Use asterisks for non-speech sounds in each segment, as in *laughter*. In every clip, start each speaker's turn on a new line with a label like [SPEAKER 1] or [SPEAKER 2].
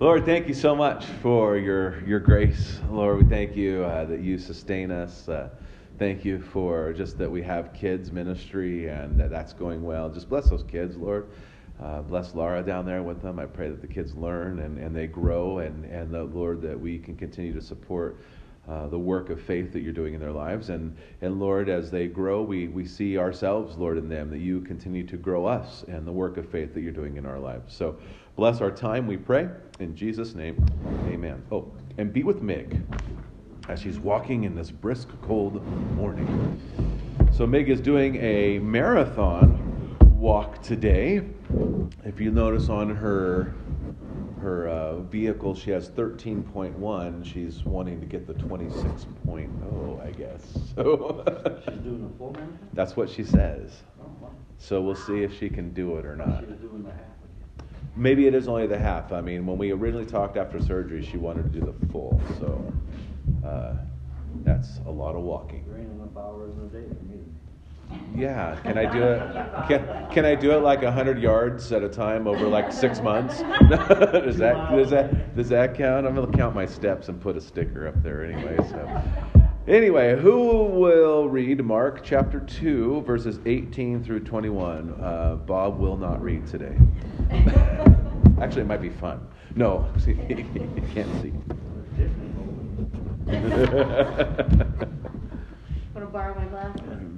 [SPEAKER 1] Lord, thank you so much for your, your grace. Lord, we thank you uh, that you sustain us. Uh, thank you for just that we have kids ministry and that that's going well. Just bless those kids, Lord. Uh, bless Laura down there with them. I pray that the kids learn and, and they grow, and, and the Lord, that we can continue to support uh, the work of faith that you're doing in their lives. And, and Lord, as they grow, we, we see ourselves, Lord, in them, that you continue to grow us and the work of faith that you're doing in our lives. So bless our time, we pray. In Jesus' name, amen. Oh, and be with Mig as she's walking in this brisk, cold morning. So Mig is doing a marathon walk today. If you notice on her her uh, vehicle, she has 13.1. She's wanting to get the 26.0, I guess. *laughs* So
[SPEAKER 2] She's doing a full marathon?
[SPEAKER 1] that's what she says.
[SPEAKER 2] Oh, wow.
[SPEAKER 1] So we'll see if she can do it or not.
[SPEAKER 2] She was doing the half again.
[SPEAKER 1] Maybe it is only the half. I mean, when we originally talked after surgery, she wanted to do the full. So uh, that's a lot of walking. Yeah, can I do it? Can, can I do it like hundred yards at a time over like six months? *laughs* does that does that does that count? I'm gonna count my steps and put a sticker up there anyway. So anyway, who will read Mark chapter two verses 18 through 21? Uh, Bob will not read today. *laughs* Actually, it might be fun. No, *laughs* see, you can't see.
[SPEAKER 3] Want to borrow my glasses?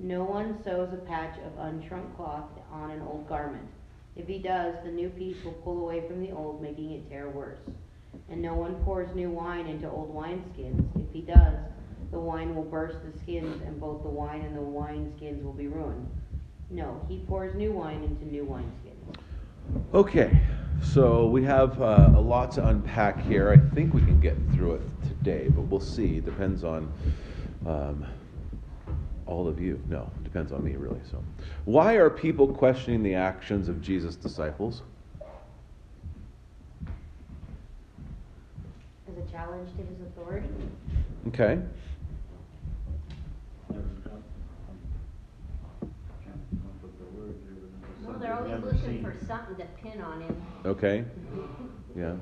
[SPEAKER 3] No one sews a patch of unshrunk cloth on an old garment. If he does, the new piece will pull away from the old, making it tear worse. And no one pours new wine into old wineskins. If he does, the wine will burst the skins, and both the wine and the wineskins will be ruined. No, he pours new wine into new wineskins.
[SPEAKER 1] Okay, so we have uh, a lot to unpack here. I think we can get through it today, but we'll see. Depends on um, all of you. No, it depends on me, really. So, why are people questioning the actions of Jesus' disciples?
[SPEAKER 3] As a challenge to his authority?
[SPEAKER 1] Okay.
[SPEAKER 2] Never come. Can't come up with the word here, but it's
[SPEAKER 4] Well, they're always looking for something to pin on him,
[SPEAKER 1] Okay. *laughs* Yeah.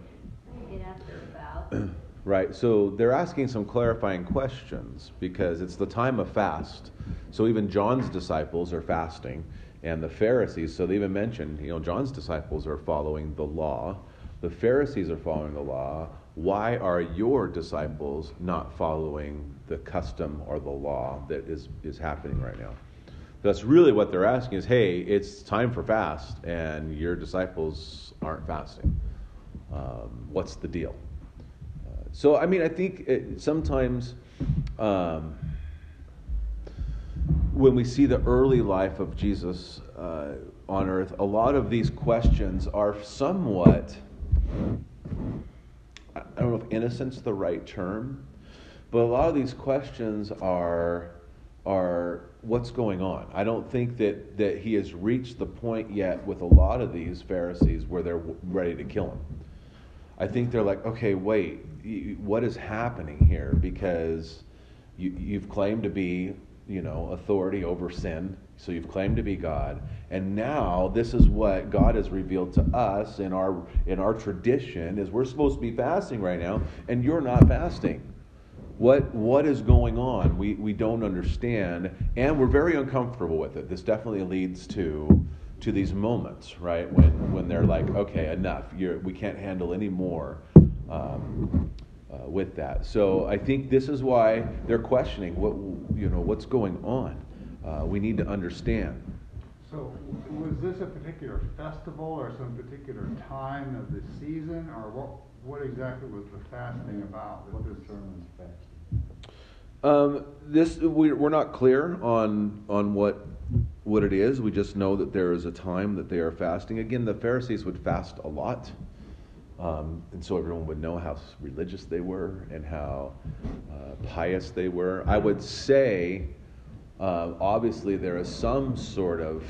[SPEAKER 4] get after about. *clears throat*
[SPEAKER 1] Right. So they're asking some clarifying questions because it's the time of fast. So even John's disciples are fasting and the Pharisees, so they even mentioned, you know, John's disciples are following the law. The Pharisees are following the law. Why are your disciples not following the custom or the law that is, is happening right now? That's really what they're asking is, hey, it's time for fast, and your disciples aren't fasting. Um, what's the deal? Uh, so, I mean, I think it, sometimes um, when we see the early life of Jesus uh, on earth, a lot of these questions are somewhat, I don't know if innocence is the right term, but a lot of these questions are are what's going on. I don't think that, that he has reached the point yet with a lot of these Pharisees where they're ready to kill him. I think they're like, okay, wait, what is happening here? Because you, you've claimed to be, you know, authority over sin, so you've claimed to be God, and now this is what God has revealed to us in our in our tradition is we're supposed to be fasting right now, and you're not fasting. What what is going on? We we don't understand, and we're very uncomfortable with it. This definitely leads to to these moments, right? When when they're like, okay, enough. You're, we can't handle any more um, uh, with that. So I think this is why they're questioning what you know what's going on. Uh, we need to understand.
[SPEAKER 5] So was this a particular festival or some particular time of the season, or what, what exactly was the fasting about?
[SPEAKER 2] What
[SPEAKER 5] this-
[SPEAKER 2] determines fasting?
[SPEAKER 1] Um, this we, we're not clear on on what what it is. We just know that there is a time that they are fasting. Again, the Pharisees would fast a lot. Um, and so everyone would know how religious they were and how uh, pious they were. I would say, uh, obviously, there is some sort of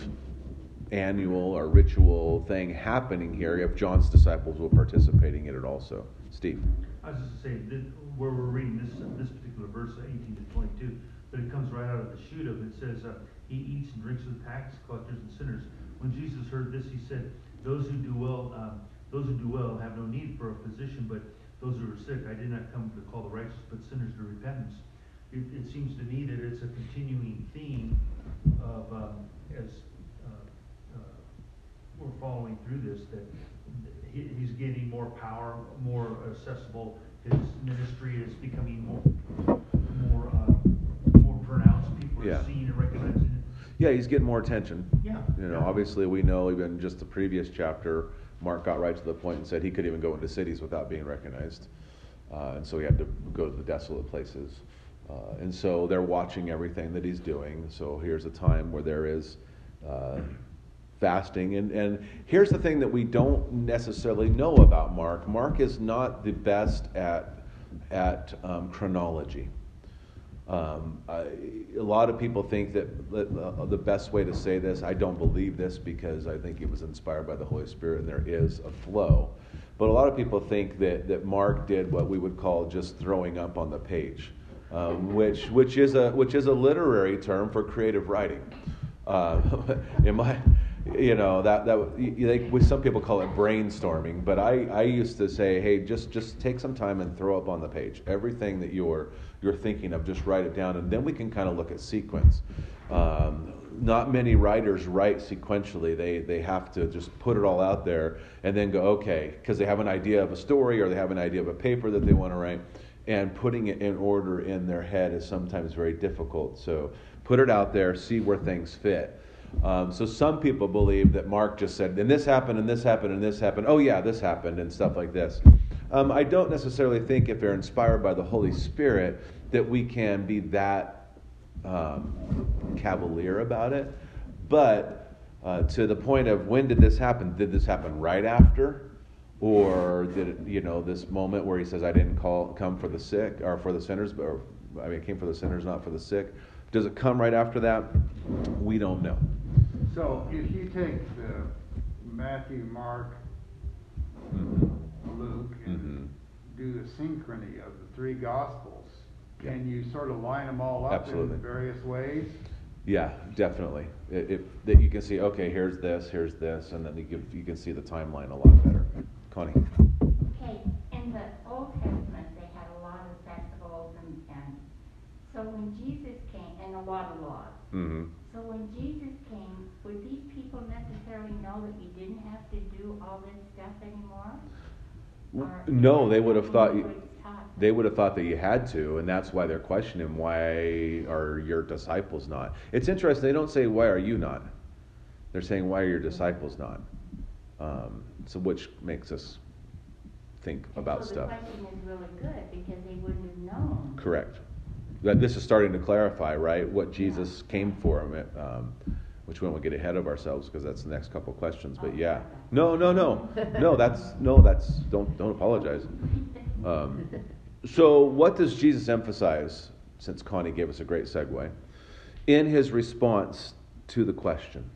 [SPEAKER 1] annual or ritual thing happening here if John's disciples were participating in it also. Steve.
[SPEAKER 6] I was just saying, that where we're reading this, this particular verse, eighteen to twenty-two, but it comes right out of the shoot of, it says, uh, he eats and drinks with tax collectors and sinners. When Jesus heard this, he said, those who do well, um, those who do well have no need for a physician, but those who are sick, I did not come to call the righteous, but sinners to repentance. It, it seems to me that it's a continuing theme of, um, as, uh, uh, we're following through this, that he, he's gaining more power, more accessible, his ministry is becoming more, more, uh, more pronounced, people
[SPEAKER 1] Yeah.
[SPEAKER 6] are seeing and recognizing it.
[SPEAKER 1] Yeah, he's getting more attention.
[SPEAKER 6] Yeah.
[SPEAKER 1] You know,
[SPEAKER 6] yeah.
[SPEAKER 1] obviously, we know even just the previous chapter, Mark got right to the point and said he couldn't even go into cities without being recognized. Uh, and so he had to go to the desolate places. Uh, and so they're watching everything that he's doing. So here's a time where there is uh, fasting. And, and here's the thing that we don't necessarily know about Mark Mark is not the best at, at um, chronology. Um, I, a lot of people think that uh, the best way to say this, I don't believe this because I think it was inspired by the Holy Spirit and there is a flow. But a lot of people think that, that Mark did what we would call just throwing up on the page, um, which, which, is a, which is a literary term for creative writing. Uh, *laughs* in my, you know that that they, we, some people call it brainstorming, but I, I used to say, hey, just just take some time and throw up on the page everything that you're you're thinking of. Just write it down, and then we can kind of look at sequence. Um, not many writers write sequentially. They they have to just put it all out there and then go okay because they have an idea of a story or they have an idea of a paper that they want to write, and putting it in order in their head is sometimes very difficult. So put it out there, see where things fit. Um, so some people believe that Mark just said, and this happened, and this happened, and this happened. Oh, yeah, this happened, and stuff like this. Um, I don't necessarily think if they're inspired by the Holy Spirit that we can be that um, cavalier about it. But uh, to the point of when did this happen? Did this happen right after? Or did it, you know, this moment where he says, I didn't call, come for the sick, or for the sinners, but, I mean, I came for the sinners, not for the sick. Does it come right after that? We don't know.
[SPEAKER 5] So if you take the Matthew, Mark, Luke, and
[SPEAKER 1] Mhm.
[SPEAKER 5] do the synchrony of the three gospels,
[SPEAKER 1] Yeah.
[SPEAKER 5] can you sort of line them all up
[SPEAKER 1] Absolutely.
[SPEAKER 5] in various ways?
[SPEAKER 1] Yeah, definitely. It, it, that you can see, okay, here's this, here's this, and then you can, you can see the timeline a lot better. Connie?
[SPEAKER 7] Okay, in the Old Testament, they had a lot of festivals and, and, so when Jesus came, and a lot of laws.
[SPEAKER 1] Mm-hmm.
[SPEAKER 7] So when Jesus came, would these people necessarily know that you didn't have to do all this stuff anymore? Or-
[SPEAKER 1] No, they would have thought, you- they would have thought that you had to, and that's why they're questioning why are your disciples not. It's interesting, they don't say, why are you not? They're saying, why are your disciples not? Um, so which makes us think
[SPEAKER 7] And
[SPEAKER 1] about
[SPEAKER 7] so
[SPEAKER 1] stuff.
[SPEAKER 7] the question is really good, because they wouldn't have known.
[SPEAKER 1] Correct. That this is starting to clarify, right, what Jesus came for, um, which we won't get ahead of ourselves because that's the next couple questions. But yeah, no, no, no, no. That's no, that's don't don't apologize. Um, so, what does Jesus emphasize? Since Connie gave us a great segue, in his response to the question.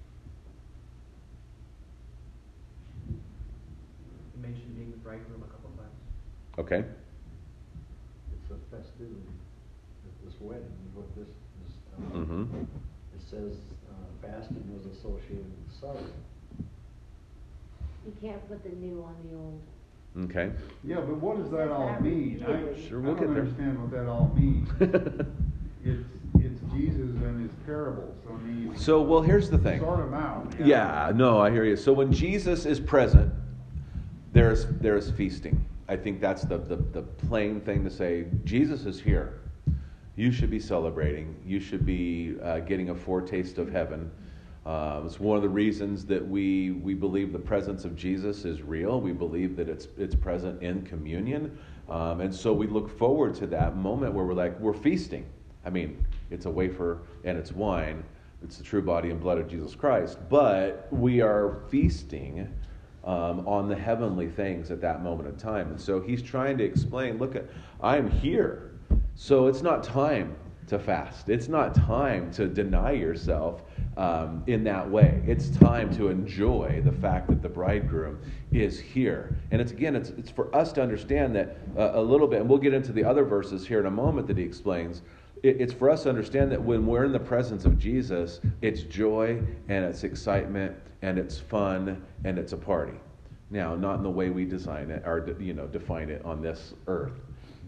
[SPEAKER 8] You mentioned being the bridegroom a couple times.
[SPEAKER 1] Okay.
[SPEAKER 2] It's a festivity, this wedding, is what this is. uh,
[SPEAKER 1] Mm-hmm.
[SPEAKER 2] It says, uh, fasting was associated with sorrow.
[SPEAKER 3] You can't put the new on the old.
[SPEAKER 1] Okay.
[SPEAKER 5] Yeah, but what does that all mean? I,
[SPEAKER 1] Sure, we'll
[SPEAKER 5] don't
[SPEAKER 1] get there.
[SPEAKER 5] understand what that all means. *laughs* It's, it's Jesus and his parables, I mean.
[SPEAKER 1] so, well, here's the thing.
[SPEAKER 5] Sort them out.
[SPEAKER 1] Yeah, no, I hear you. So when Jesus is present, there's there's feasting. I think that's the, the, the plain thing to say. Jesus is here. You should be celebrating. You should be uh, getting a foretaste of heaven. Uh, it's one of the reasons that we we believe the presence of Jesus is real. We believe that it's it's present in communion, um, and so we look forward to that moment where we're like we're feasting. I mean, it's a wafer and it's wine, it's the true body and blood of Jesus Christ. But we are feasting um, on the heavenly things at that moment in time. And so he's trying to explain look, at, I'm here. So it's not time to fast, it's not time to deny yourself. Um, in that way, it's time to enjoy the fact that the bridegroom is here, and it's again, it's it's for us to understand that uh, a little bit, and we'll get into the other verses here in a moment that he explains it's for us to understand that when we're in the presence of Jesus, it's joy and it's excitement and it's fun and it's a party. Now, not in the way we design it or you know define it on this earth,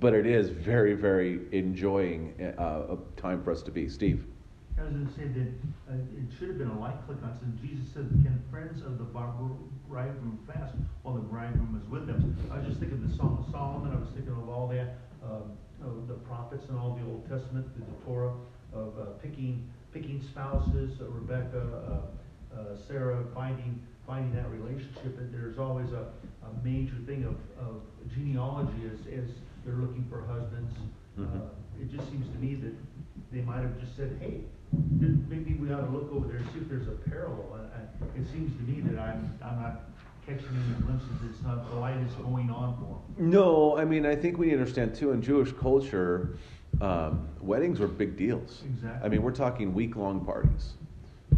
[SPEAKER 1] but it is very, very enjoying uh, a time for us to be. Steve.
[SPEAKER 6] I was going to say that uh, it should have been a light click on since Jesus said, "Can friends of the bridegroom fast while the bridegroom is with them?" I was just thinking of the Song of Solomon. I was thinking of all that. Um, the prophets and all the Old Testament, the Torah, of uh, picking picking spouses, uh, Rebecca, uh, uh, Sarah, finding finding that relationship. And there's always a, a major thing of, of genealogy as, as they're looking for husbands. Mm-hmm. it just seems to me that they might have just said, hey, maybe we ought to look over there and see if there's a parallel. it seems to me that I'm, I'm not catching any glimpses. It's not the light is going on for them.
[SPEAKER 1] No, I mean I think we understand too. In Jewish culture, um, weddings were big deals.
[SPEAKER 6] Exactly.
[SPEAKER 1] I mean we're talking week long parties.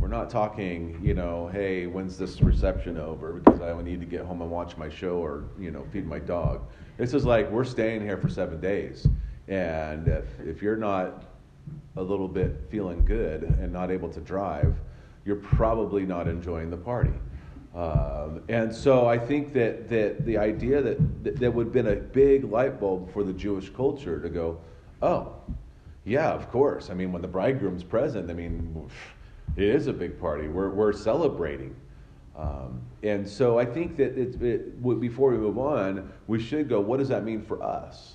[SPEAKER 1] We're not talking, you know, hey, when's this reception over? Because I need to get home and watch my show or you know feed my dog. This is like we're staying here for seven days, and if if you're not a little bit feeling good and not able to drive, you're probably not enjoying the party. Um, and so I think that, that the idea that, that, that would have been a big light bulb for the Jewish culture to go, oh, yeah, of course. I mean, when the bridegroom's present, I mean, it is a big party. We're, we're celebrating. Um, and so I think that it, it, before we move on, we should go, what does that mean for us?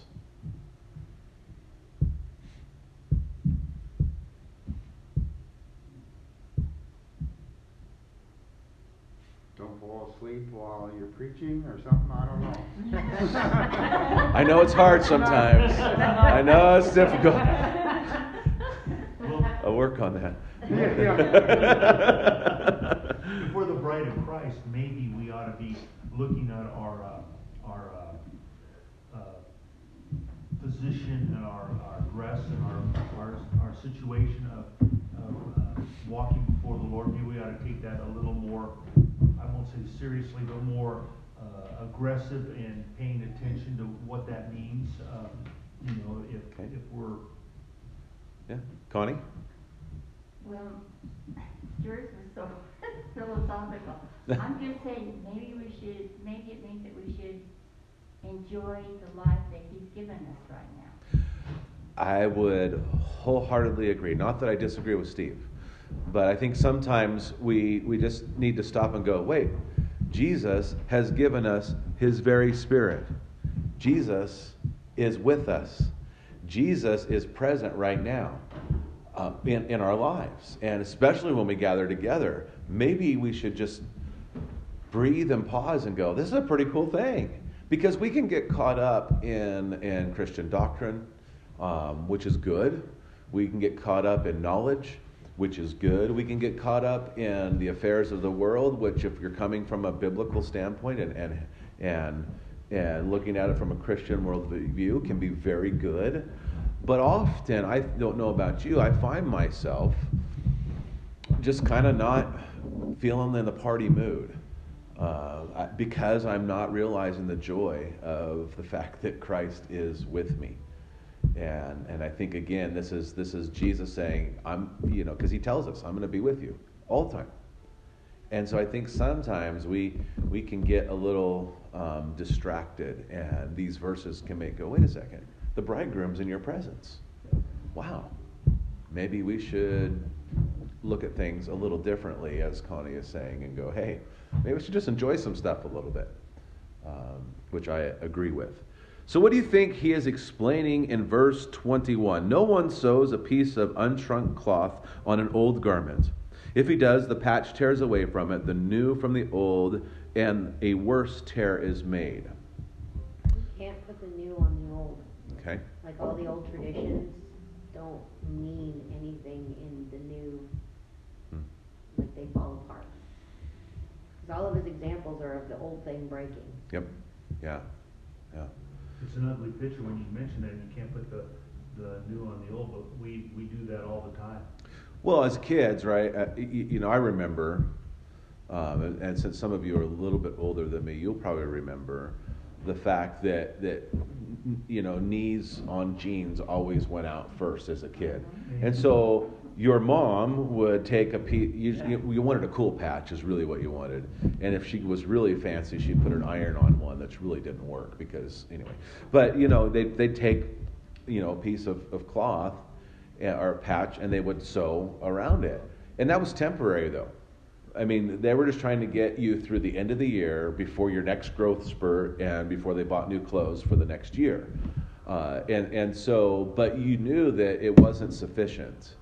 [SPEAKER 5] sleep while you're preaching or something? I don't know. *laughs*
[SPEAKER 1] I know it's hard sometimes. I know it's difficult. *laughs* I'll work on that. *laughs*
[SPEAKER 6] Before bride of Christ, maybe we ought to be looking at our uh, our uh, uh, position and our, our dress and our, our our situation of, of uh, walking before the Lord. Maybe we ought to take that a little more I won't say seriously, but more uh, aggressive in paying attention to what that means. Um, you know, if okay. if we're
[SPEAKER 1] yeah, Connie.
[SPEAKER 7] Well, yours was so philosophical. *laughs* I'm just saying, maybe we should. Maybe it means that we should enjoy the life that He's given us right now.
[SPEAKER 1] I would wholeheartedly agree. Not that I disagree with Steve. But I think sometimes we, we just need to stop and go, wait, Jesus has given us his very spirit. Jesus is with us. Jesus is present right now uh, in, in our lives. And especially when we gather together, maybe we should just breathe and pause and go, this is a pretty cool thing. Because we can get caught up in, in Christian doctrine, um, which is good. We can get caught up in knowledge which is good. We can get caught up in the affairs of the world, which, if you're coming from a biblical standpoint and, and, and, and looking at it from a Christian worldview, can be very good. But often, I don't know about you, I find myself just kind of not feeling in the party mood. Uh, because I'm not realizing the joy of the fact that Christ is with me. And, and I think again, this is, this is Jesus saying, I'm, you know, because he tells us, I'm going to be with you all the time. And so I think sometimes we, we can get a little um, distracted, and these verses can make go, wait a second, the bridegroom's in your presence. Wow. Maybe we should look at things a little differently, as Connie is saying, and go, hey, maybe we should just enjoy some stuff a little bit, um, which I agree with. So, what do you think he is explaining in verse 21? No one sews a piece of unshrunk cloth on an old garment. If he does, the patch tears away from it, the new from the old, and a worse tear is made.
[SPEAKER 3] You can't put the new on the old.
[SPEAKER 1] Okay.
[SPEAKER 3] Like all the old traditions don't mean anything in the new like they fall apart. Because all of his examples are of the old thing breaking.
[SPEAKER 1] Yep, yeah, yeah.
[SPEAKER 6] It's an ugly picture when you mention that, you can't put the, the new on the old, but we, we do that all the time.
[SPEAKER 1] Well, as kids, right? Uh, y- y- you know, I remember, um, and, and since some of you are a little bit older than me, you'll probably remember the fact that that you know knees on jeans always went out first as a kid, and so your mom would take a piece. You, you, wanted a cool patch, is really what you wanted, and if she was really fancy, she'd put an iron on one that really didn't work because anyway. But you know, they they'd take you know a piece of, of cloth uh, or a patch and they would sew around it. And that was temporary though. I mean, they were just trying to get you through the end of the year before your next growth spurt and before they bought new clothes for the next year. Uh, and, and so, but you knew that it wasn't sufficient.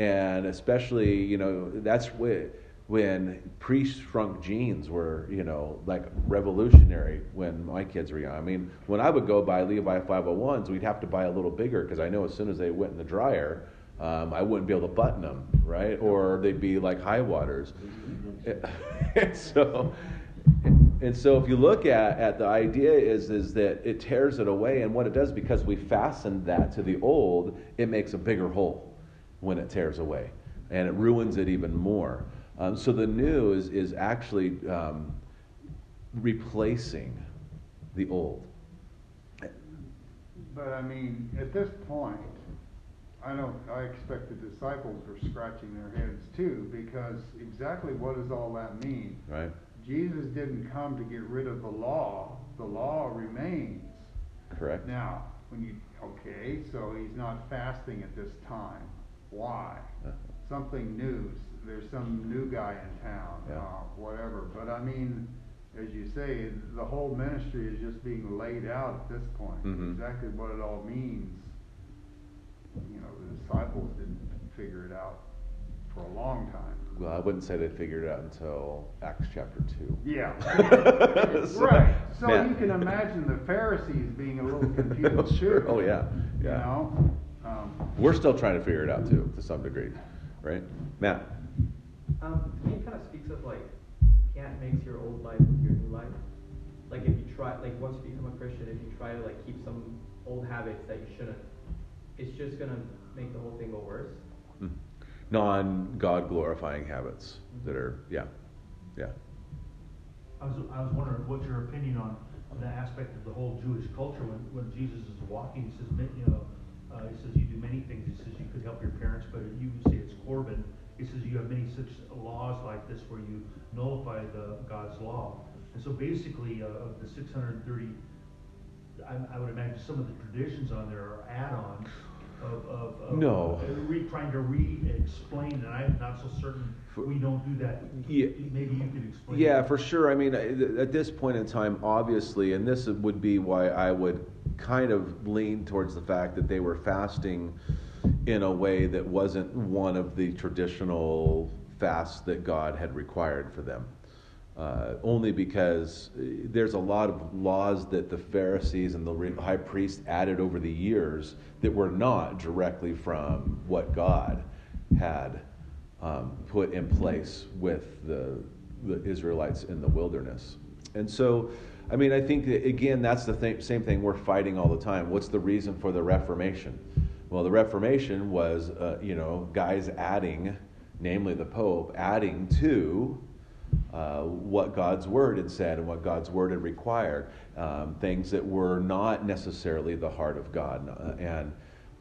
[SPEAKER 1] And especially, you know, that's when, when pre-shrunk jeans were, you know, like revolutionary when my kids were young. I mean, when I would go buy Levi 501s, we'd have to buy a little bigger because I know as soon as they went in the dryer, um, I wouldn't be able to button them, right? Or they'd be like high waters. *laughs* and so, and so if you look at, at the idea is, is that it tears it away, and what it does because we fastened that to the old, it makes a bigger hole when it tears away, and it ruins it even more. Um, so the new is, is actually um, replacing the old.
[SPEAKER 5] But I mean, at this point, I don't, I expect the disciples are scratching their heads too, because exactly what does all that mean?
[SPEAKER 1] Right?
[SPEAKER 5] Jesus didn't come to get rid of the law, the law remains.
[SPEAKER 1] Correct?
[SPEAKER 5] Now, when you, okay, so he's not fasting at this time. Why? Something new, there's some new guy in town,
[SPEAKER 1] Yeah.
[SPEAKER 5] uh, whatever. But I mean, as you say, the whole ministry is just being laid out at this point.
[SPEAKER 1] Mhm.
[SPEAKER 5] Exactly what it all means. You know, the disciples didn't figure it out for a long time.
[SPEAKER 1] Well, I wouldn't say they figured it out until Acts chapter 2.
[SPEAKER 5] Yeah.
[SPEAKER 1] So, *laughs*
[SPEAKER 5] right. So you can imagine the Pharisees being a little *laughs* confused
[SPEAKER 1] Sure. Oh, yeah.
[SPEAKER 5] You
[SPEAKER 1] Yeah.
[SPEAKER 5] know? Um,
[SPEAKER 1] We're still trying to figure it out too, to some degree, right? Matt?
[SPEAKER 8] Um, to me, it kind of speaks of like, can't mix your old life with your new life. Like if you try, like once you become a Christian, if you try to like keep some old habits that you shouldn't, it's just gonna make the whole thing go worse.
[SPEAKER 1] Non God glorifying habits that are, yeah, yeah.
[SPEAKER 6] I was, I was wondering, what's your opinion on the aspect of the whole Jewish culture when, when Jesus is walking, he says, you know, uh, he says you do many things, he says you could help your parents, but you say it's Corban, he says you have many such laws like this where you nullify the, God's law. And so basically, uh, of the six hundred and thirty, I, I would imagine some of the traditions on there are add-ons of, of, of.
[SPEAKER 1] No.
[SPEAKER 6] uh, Re, trying to re-explain, and I'm not so certain
[SPEAKER 1] For-
[SPEAKER 6] we don't do that.
[SPEAKER 1] Yeah.
[SPEAKER 6] Maybe you could explain.
[SPEAKER 1] Yeah,
[SPEAKER 6] that.
[SPEAKER 1] for sure. I mean, at this point in time, obviously, and this would be why I would kind of leaned towards the fact that they were fasting in a way that wasn't one of the traditional fasts that God had required for them. Uh, only because uh, there's a lot of laws that the Pharisees and the high priest added over the years that were not directly from what God had um, put in place with the, the Israelites in the wilderness. And so, I mean, I think that, again, that's the th- same thing we're fighting all the time. What's the reason for the Reformation? Well, the Reformation was, uh, you know, guys adding, namely the Pope, adding to uh, what God's Word had said and what God's Word had required, um, things that were not necessarily the heart of God. Uh, and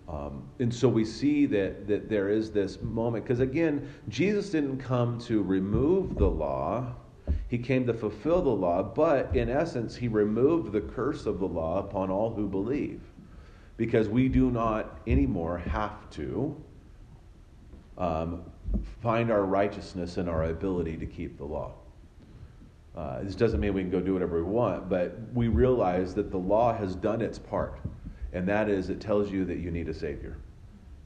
[SPEAKER 1] um, and so we see that, that there is this moment, because again, Jesus didn't come to remove the law, he came to fulfill the law, but in essence, he removed the curse of the law upon all who believe. Because we do not anymore have to um, find our righteousness in our ability to keep the law. Uh, this doesn't mean we can go do whatever we want, but we realize that the law has done its part, and that is it tells you that you need a Savior.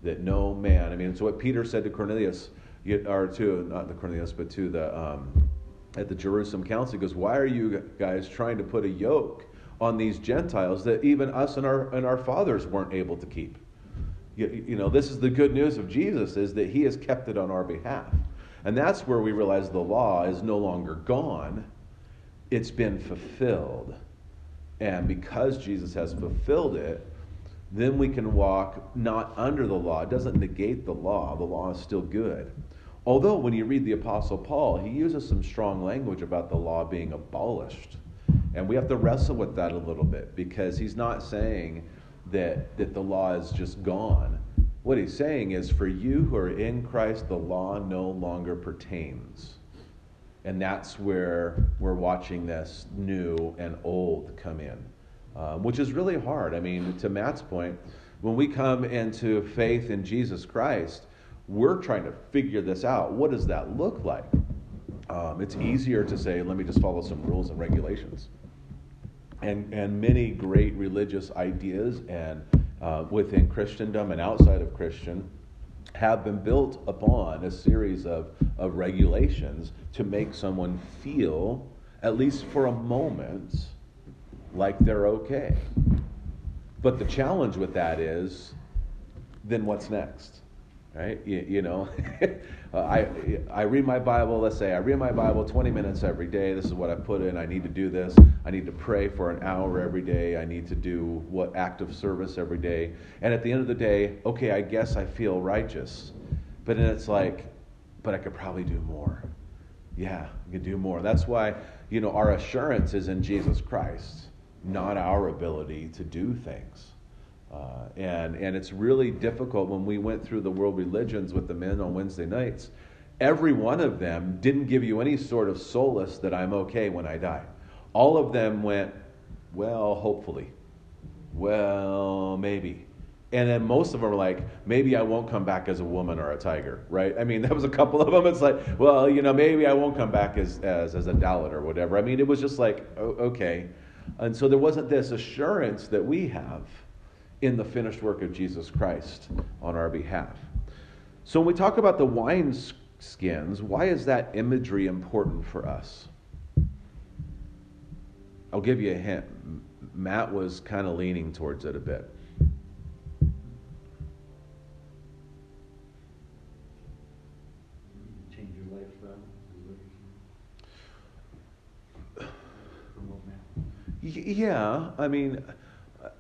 [SPEAKER 1] That no man, I mean, it's what Peter said to Cornelius, you- or to, not to Cornelius, but to the, um, at the Jerusalem council. He goes, Why are you guys trying to put a yoke on these Gentiles that even us and our, and our fathers weren't able to keep? You, you know, this is the good news of Jesus is that he has kept it on our behalf. And that's where we realize the law is no longer gone, it's been fulfilled. And because Jesus has fulfilled it, then we can walk not under the law. It doesn't negate the law, the law is still good. Although, when you read the Apostle Paul, he uses some strong language about the law being abolished. And we have to wrestle with that a little bit because he's not saying that, that the law is just gone. What he's saying is, for you who are in Christ, the law no longer pertains. And that's where we're watching this new and old come in, um, which is really hard. I mean, to Matt's point, when we come into faith in Jesus Christ, we're trying to figure this out. What does that look like? Um, it's easier to say, let me just follow some rules and regulations. And, and many great religious ideas and uh, within Christendom and outside of Christian have been built upon a series of, of regulations to make someone feel, at least for a moment, like they're okay. But the challenge with that is then what's next? Right? You, you know, *laughs* uh, I, I read my Bible, let's say I read my Bible 20 minutes every day. This is what I put in. I need to do this. I need to pray for an hour every day. I need to do what active service every day. And at the end of the day, okay, I guess I feel righteous. But then it's like, but I could probably do more. Yeah, I could do more. That's why, you know, our assurance is in Jesus Christ, not our ability to do things. Uh, and, and it's really difficult when we went through the world religions with the men on Wednesday nights. Every one of them didn't give you any sort of solace that I'm okay when I die. All of them went, well, hopefully. Well, maybe. And then most of them were like, maybe I won't come back as a woman or a tiger, right? I mean, *laughs* that was a couple of them. It's like, well, you know, maybe I won't come back as, as, as a Dalit or whatever. I mean, it was just like, okay. And so there wasn't this assurance that we have in the finished work of Jesus Christ on our behalf. So when we talk about the wine skins, why is that imagery important for us? I'll give you a hint. Matt was kind of leaning towards it a bit.
[SPEAKER 2] Change your lifestyle.
[SPEAKER 1] Yeah, I mean,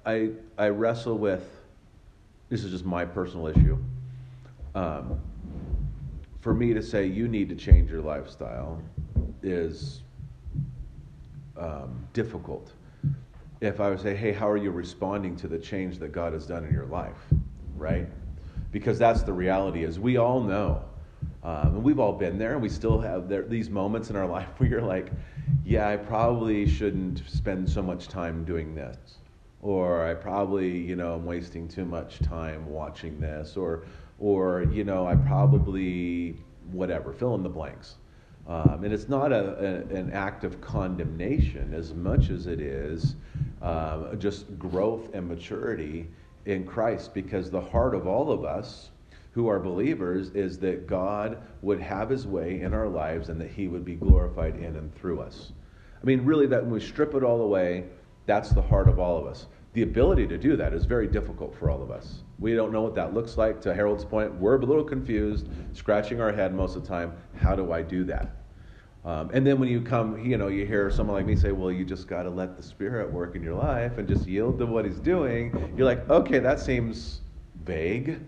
[SPEAKER 1] I, I wrestle with this is just my personal issue. Um, for me to say you need to change your lifestyle is um, difficult. If I would say, hey, how are you responding to the change that God has done in your life? Right? Because that's the reality is we all know. Um, and we've all been there, and we still have there, these moments in our *laughs* life where you're like, yeah, I probably shouldn't spend so much time doing this or I probably, you know, I'm wasting too much time watching this, or, or you know, I probably, whatever, fill in the blanks. Um, and it's not a, a, an act of condemnation as much as it is uh, just growth and maturity in Christ, because the heart of all of us who are believers is that God would have his way in our lives and that he would be glorified in and through us. I mean, really, that when we strip it all away, that's the heart of all of us. The ability to do that is very difficult for all of us. We don't know what that looks like. To Harold's point, we're a little confused, scratching our head most of the time. How do I do that? Um, and then when you come, you know, you hear someone like me say, well, you just got to let the Spirit work in your life and just yield to what He's doing. You're like, okay, that seems vague,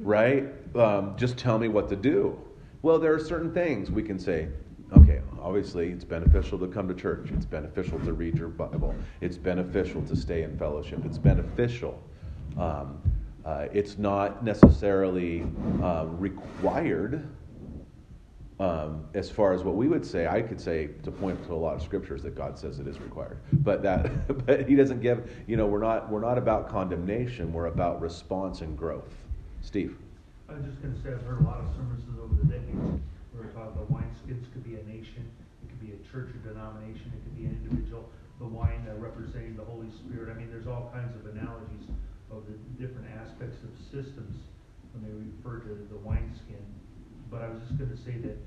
[SPEAKER 1] right? Um, just tell me what to do. Well, there are certain things we can say, okay, obviously it's beneficial to come to church. It's beneficial to read your Bible. It's beneficial to stay in fellowship. It's beneficial. Um, uh, it's not necessarily um, required um, as far as what we would say. I could say to point to a lot of scriptures that God says it is required, but that *laughs* but He doesn't give. You know, we're not we're not about condemnation. We're about response and growth. Steve.
[SPEAKER 6] I was just going to say I've heard a lot of sermons over the decades we talk about wineskins could be a nation, it could be a church or denomination, it could be an individual. The wine uh, representing the Holy Spirit. I mean, there's all kinds of analogies of the different aspects of systems when they refer to the wineskin. But I was just going to say that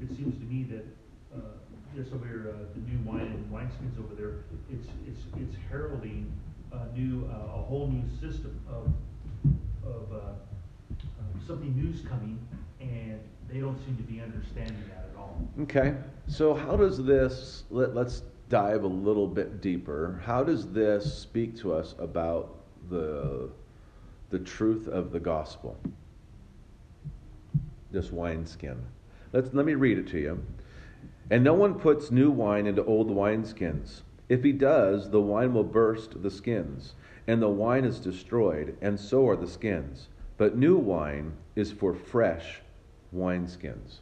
[SPEAKER 6] it seems to me that uh, just over here, uh, the new wine and wineskins over there, it's it's it's heralding a new, uh, a whole new system of of uh, um, something new's coming and they don't seem to be understanding that at all.
[SPEAKER 1] Okay, so how does this, let, let's dive a little bit deeper. How does this speak to us about the, the truth of the gospel? This wineskin. Let's, let me read it to you. And no one puts new wine into old wineskins. If he does, the wine will burst the skins, and the wine is destroyed, and so are the skins. But new wine is for fresh wineskins.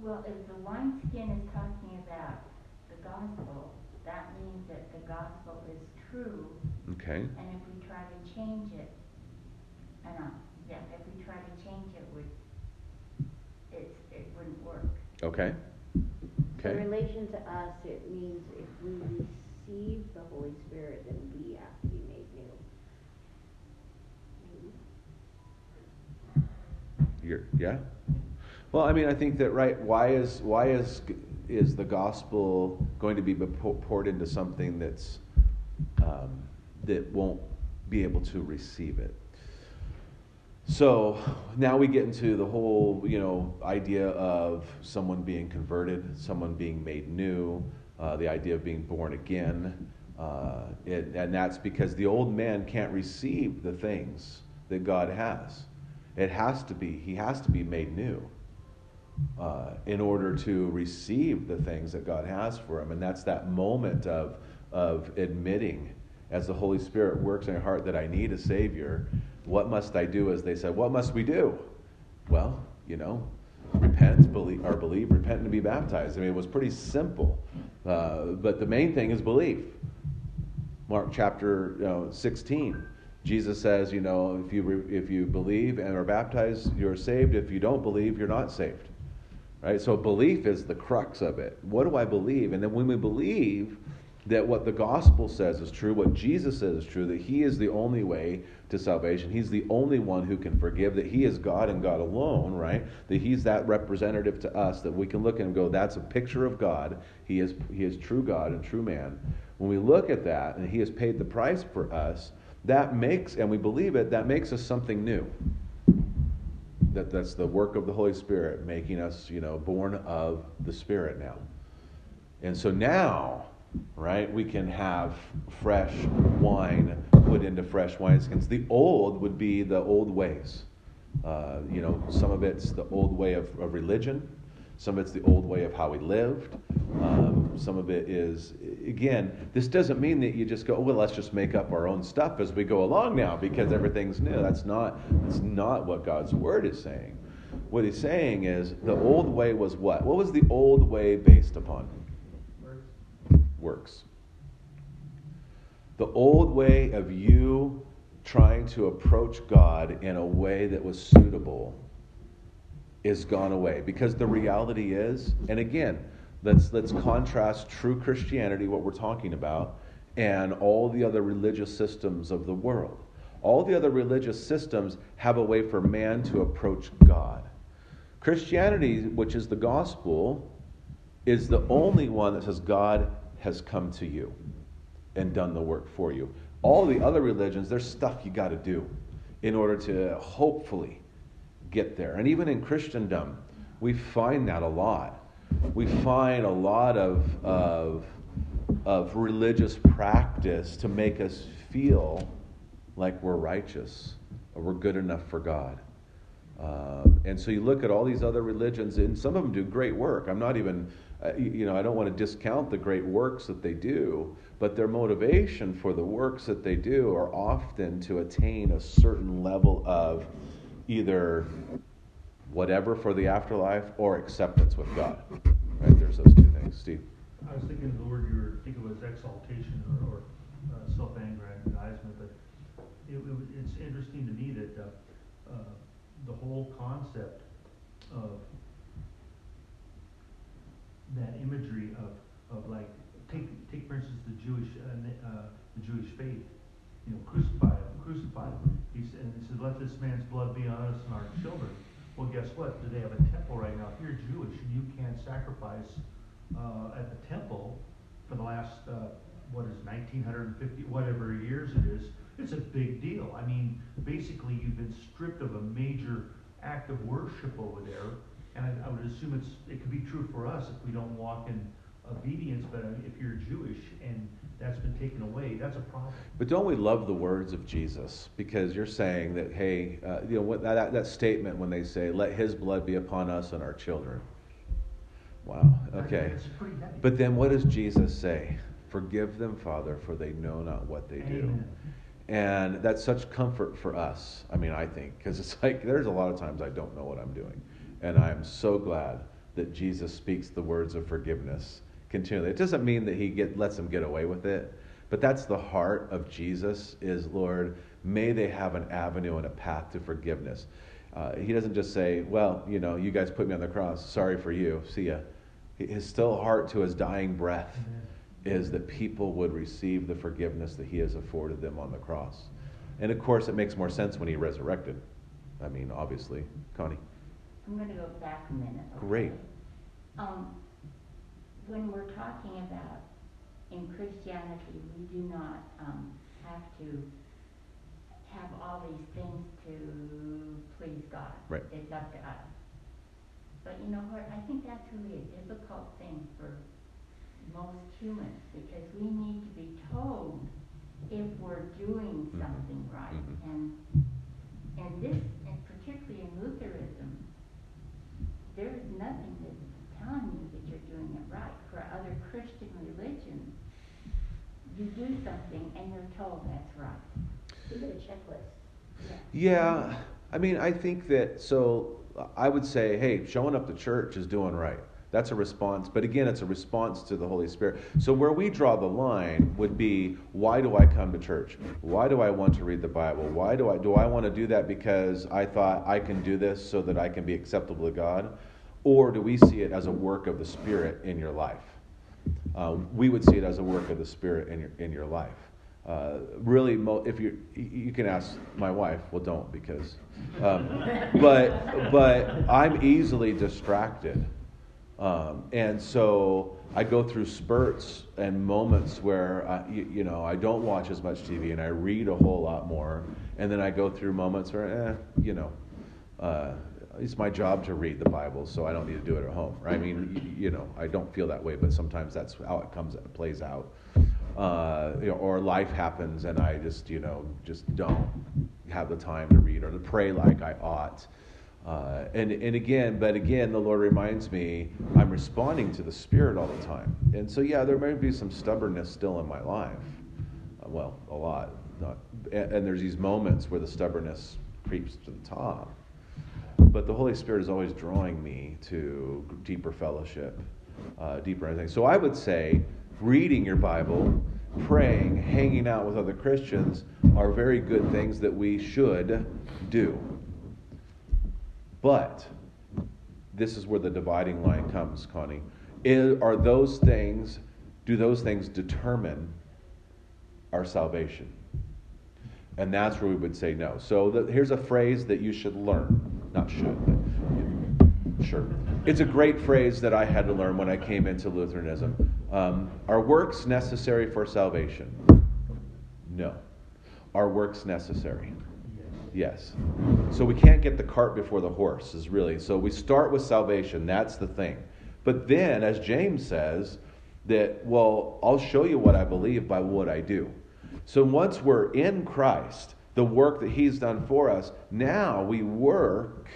[SPEAKER 7] Well, if the wineskin is talking about the gospel, that means that the gospel is true,
[SPEAKER 1] Okay?
[SPEAKER 7] and if we try to change it, and, uh, yeah, if we try to change it, would, it's, it wouldn't work.
[SPEAKER 1] Okay? Okay.
[SPEAKER 3] In relation to us, it means if we receive the Holy Spirit, then we have to be made new. Maybe.
[SPEAKER 1] You're, yeah? Well, I mean, I think that, right, why is, why is, is the gospel going to be poured into something that's, um, that won't be able to receive it? So now we get into the whole, you know, idea of someone being converted, someone being made new, uh, the idea of being born again. Uh, it, and that's because the old man can't receive the things that God has. It has to be, he has to be made new uh, in order to receive the things that God has for him. And that's that moment of, of admitting, as the Holy Spirit works in your heart, that I need a Savior. What must I do? As they said, what must we do? Well, you know, repent, believe, or believe, repent, and be baptized. I mean, it was pretty simple. Uh, but the main thing is belief. Mark chapter you know, 16. Jesus says, you know, if you, re- if you believe and are baptized, you're saved. If you don't believe, you're not saved. Right? So belief is the crux of it. What do I believe? And then when we believe that what the gospel says is true, what Jesus says is true, that he is the only way to salvation, he's the only one who can forgive, that he is God and God alone, right? That he's that representative to us that we can look at and go, that's a picture of God. He is he is true God and true man. When we look at that and he has paid the price for us, that makes and we believe it, that makes us something new that that's the work of the Holy Spirit making us, you know, born of the Spirit now. And so now, right, we can have fresh wine put into fresh wineskins. The old would be the old ways. Uh, you know, some of it's the old way of, of religion. Some of it's the old way of how we lived. Um, some of it is, again, this doesn't mean that you just go, well, let's just make up our own stuff as we go along now because everything's new. That's not, that's not what God's word is saying. What he's saying is the old way was what? What was the old way based upon? Works. The old way of you trying to approach God in a way that was suitable is gone away. Because the reality is and again let's let's contrast true christianity what we're talking about and all the other religious systems of the world. All the other religious systems have a way for man to approach god. Christianity which is the gospel is the only one that says god has come to you and done the work for you. All the other religions there's stuff you got to do in order to hopefully get there. And even in Christendom, we find that a lot. We find a lot of, of, of religious practice to make us feel like we're righteous or we're good enough for God. Uh, and so you look at all these other religions, and some of them do great work. I'm not even, uh, you know, I don't want to discount the great works that they do, but their motivation for the works that they do are often to attain a certain level of either whatever for the afterlife or acceptance with God. Right? There's those two things. Steve.
[SPEAKER 6] I was thinking the word you were thinking was exaltation or, or uh, self-aggrandizement, but it, it, it's interesting to me that uh, uh, the whole concept of that imagery of, of like take take for instance the Jewish uh, uh, the Jewish faith, you know, crucify him, crucify. He said, and he said, let this man's blood be on us and our children. Well, guess what? Do they have a temple right now? If you're Jewish you can't sacrifice uh, at the temple for the last uh, what is 1950 whatever years it is, it's a big deal. I mean, basically you've been stripped of a major act of worship over there. And I, I would assume it's, it could be true for us if we don't walk in obedience, but if you're Jewish and that's been taken away, that's a problem.
[SPEAKER 1] But don't we love the words of Jesus? Because you're saying that, hey, uh, you know, what, that, that statement when they say, let his blood be upon us and our children. Wow, okay.
[SPEAKER 6] It's pretty heavy.
[SPEAKER 1] But then what does Jesus say? Forgive them, Father, for they know not what they do.
[SPEAKER 6] Amen.
[SPEAKER 1] And that's such comfort for us, I mean, I think, because it's like there's a lot of times I don't know what I'm doing. And I'm so glad that Jesus speaks the words of forgiveness continually. It doesn't mean that he get, lets them get away with it, but that's the heart of Jesus is, Lord, may they have an avenue and a path to forgiveness. Uh, he doesn't just say, well, you know, you guys put me on the cross, sorry for you, see ya. His still heart to his dying breath is that people would receive the forgiveness that he has afforded them on the cross. And of course, it makes more sense when he resurrected. I mean, obviously. Connie?
[SPEAKER 7] I'm gonna go back a minute. okay?
[SPEAKER 1] Great.
[SPEAKER 7] Um, when we're talking about in Christianity, we do not, um, have to have all these things to please God.
[SPEAKER 1] Right.
[SPEAKER 7] It's up to us. But you know what, I think that's really a difficult thing for most humans, because we need to be told if we're doing
[SPEAKER 1] Mhm.
[SPEAKER 7] something right.
[SPEAKER 1] Mhm.
[SPEAKER 7] And, and this, and particularly in Lutheranism, there's nothing that's telling you that you're doing it right. For other Christian religions, you do something and you're told that's right.
[SPEAKER 3] We get a checklist.
[SPEAKER 1] Yeah, I mean, I think that, so I would say, hey, showing up to church is doing right. That's a response, but again, it's a response to the Holy Spirit. So, where we draw the line would be why do I come to church? Why do I want to read the Bible? Why do I do I want to do that because I thought I can do this so that I can be acceptable to God? Or do we see it as a work of the Spirit in your life? Uh, we would see it as a work of the Spirit in your, in your life. Uh, really, mo- if you you can ask my wife, well, don't because, um, but but I'm easily distracted, um, and so I go through spurts and moments where I, you, you know I don't watch as much TV and I read a whole lot more, and then I go through moments where, eh, you know. Uh, it's my job to read the Bible, so I don't need to do it at home. Right? I mean, you know, I don't feel that way, but sometimes that's how it comes, it plays out. Uh, you know, or life happens, and I just, you know, just don't have the time to read or to pray like I ought. Uh, and and again, but again, the Lord reminds me I'm responding to the Spirit all the time. And so, yeah, there may be some stubbornness still in my life. Uh, well, a lot. Not, and, and there's these moments where the stubbornness creeps to the top. But the Holy Spirit is always drawing me to deeper fellowship, uh, deeper anything. So I would say reading your Bible, praying, hanging out with other Christians are very good things that we should do. But this is where the dividing line comes, Connie. I- are those things, do those things determine our salvation? And that's where we would say no. So the, here's a phrase that you should learn. Not should, but sure. It's a great phrase that I had to learn when I came into Lutheranism. Um, are works necessary for salvation? No. Are works necessary? Yes. So we can't get the cart before the horse, is really. So we start with salvation. That's the thing. But then, as James says, that, well, I'll show you what I believe by what I do. So once we're in Christ, the work that He's done for us, now we work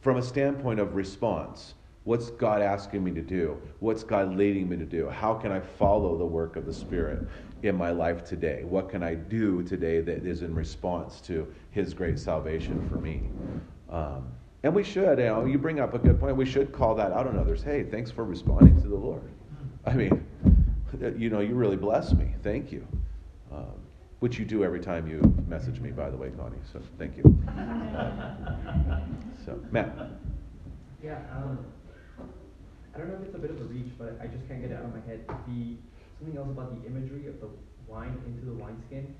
[SPEAKER 1] from a standpoint of response. What's God asking me to do? What's God leading me to do? How can I follow the work of the Spirit in my life today? What can I do today that is in response to His great salvation for me? Um, and we should, you know, you bring up a good point. We should call that out on others. Hey, thanks for responding to the Lord. I mean, *laughs* you know, you really bless me. Thank you. Um, which you do every time you message me, by the way, Connie. So thank you. *laughs* So, Matt.
[SPEAKER 8] Yeah, um, I don't know if it's a bit of a reach, but I just can't get it out of my head. The something else about the imagery of the wine into the wineskin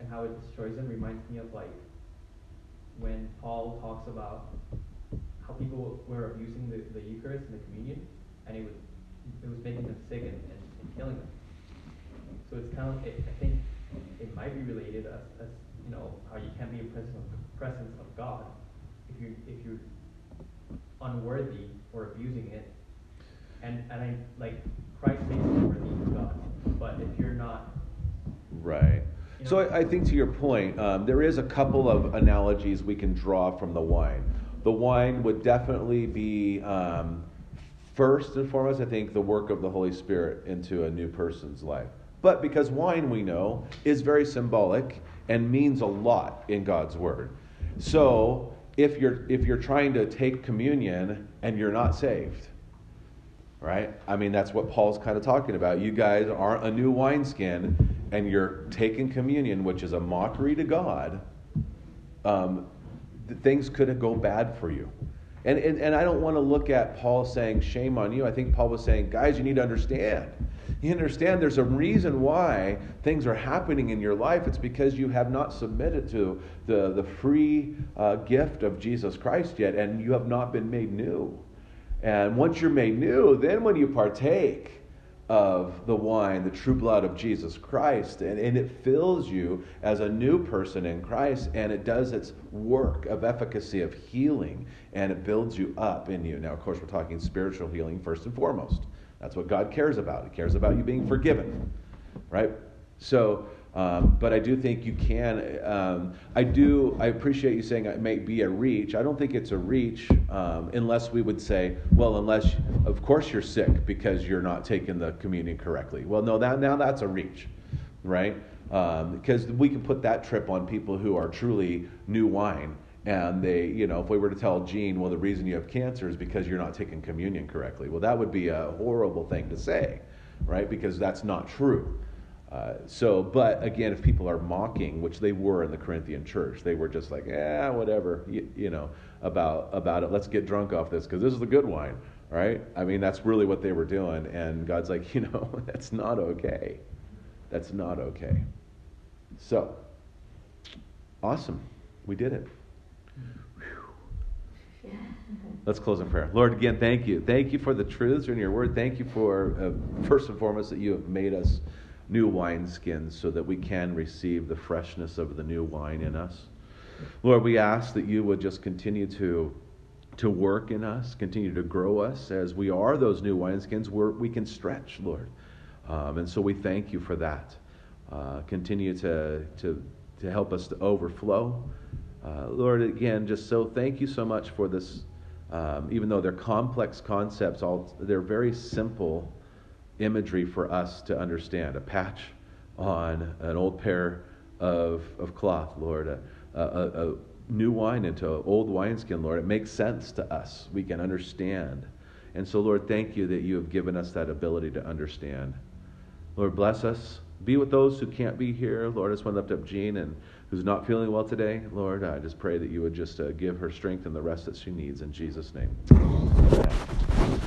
[SPEAKER 8] and how it destroys them reminds me of like when Paul talks about how people were abusing the, the Eucharist and the communion, and it was it was making them sick and, and, and killing them. So it's kind of it, I think it might be related as, as you know how you can't be in presence of presence of God if you if you're unworthy or abusing it, and and I like Christ makes you worthy of God, but if you're not,
[SPEAKER 1] Right.
[SPEAKER 8] You
[SPEAKER 1] So I, I think to your point, um, there is a couple of analogies we can draw from the wine. The wine would definitely be, um, first and foremost, I think, the work of the Holy Spirit into a new person's life. But because wine, we know, is very symbolic and means a lot in God's Word. So if you're, if you're trying to take communion and you're not saved, right? I mean, that's what Paul's kind of talking about. You guys aren't a new wineskin, and you're taking communion, which is a mockery to God. Um, th- things could go bad for you. And, and, and I don't want to look at Paul saying, shame on you. I think Paul was saying, guys, you need to understand. You understand there's a reason why things are happening in your life. It's because you have not submitted to the, the free uh, gift of Jesus Christ yet, and you have not been made new. And once you're made new, then when you partake of the wine, the true blood of Jesus Christ, and, and it fills you as a new person in Christ, and it does its work of efficacy of healing, and it builds you up in you. Now, of course, we're talking spiritual healing first and foremost. That's what God cares about. He cares about you being forgiven, right? So, um, but I do think you can. Um, I do. I appreciate you saying it may be a reach. I don't think it's a reach um, unless we would say, well, unless of course you're sick because you're not taking the communion correctly. Well, no, that now that's a reach, right? Um, because we can put that trip on people who are truly new wine. And they, you know, if we were to tell Gene, well, the reason you have cancer is because you're not taking communion correctly. Well, that would be a horrible thing to say, right? Because that's not true. Uh, so, but again, if people are mocking, which they were in the Corinthian church, they were just like, yeah, whatever, you, you know, about about it. Let's get drunk off this because this is the good wine, right? I mean, that's really what they were doing, and God's like, *laughs* you know, that's not okay. That's not okay. So, awesome, we did it. Let's close in prayer. Lord, again, thank you. Thank you for the truths in your word. Thank you for, uh, first and foremost, that you have made us new wineskins so that we can receive the freshness of the new wine in us. Lord, we ask that you would just continue to, to work in us, continue to grow us as we are those new wineskins where we can stretch, Lord. Um, and so we thank you for that. Uh, continue to, to, to help us to overflow. Uh, Lord, again, just so thank you so much for this. Um, even though they're complex concepts, all they're very simple imagery for us to understand. A patch on an old pair of, of cloth, Lord, a, a, a new wine into an old wineskin, Lord. It makes sense to us. We can understand. And so, Lord, thank you that you have given us that ability to understand. Lord, bless us. Be with those who can't be here. Lord, I just want to lift up Gene and who's not feeling well today. Lord, I just pray that you would just uh, give her strength and the rest that she needs in Jesus' name. Amen.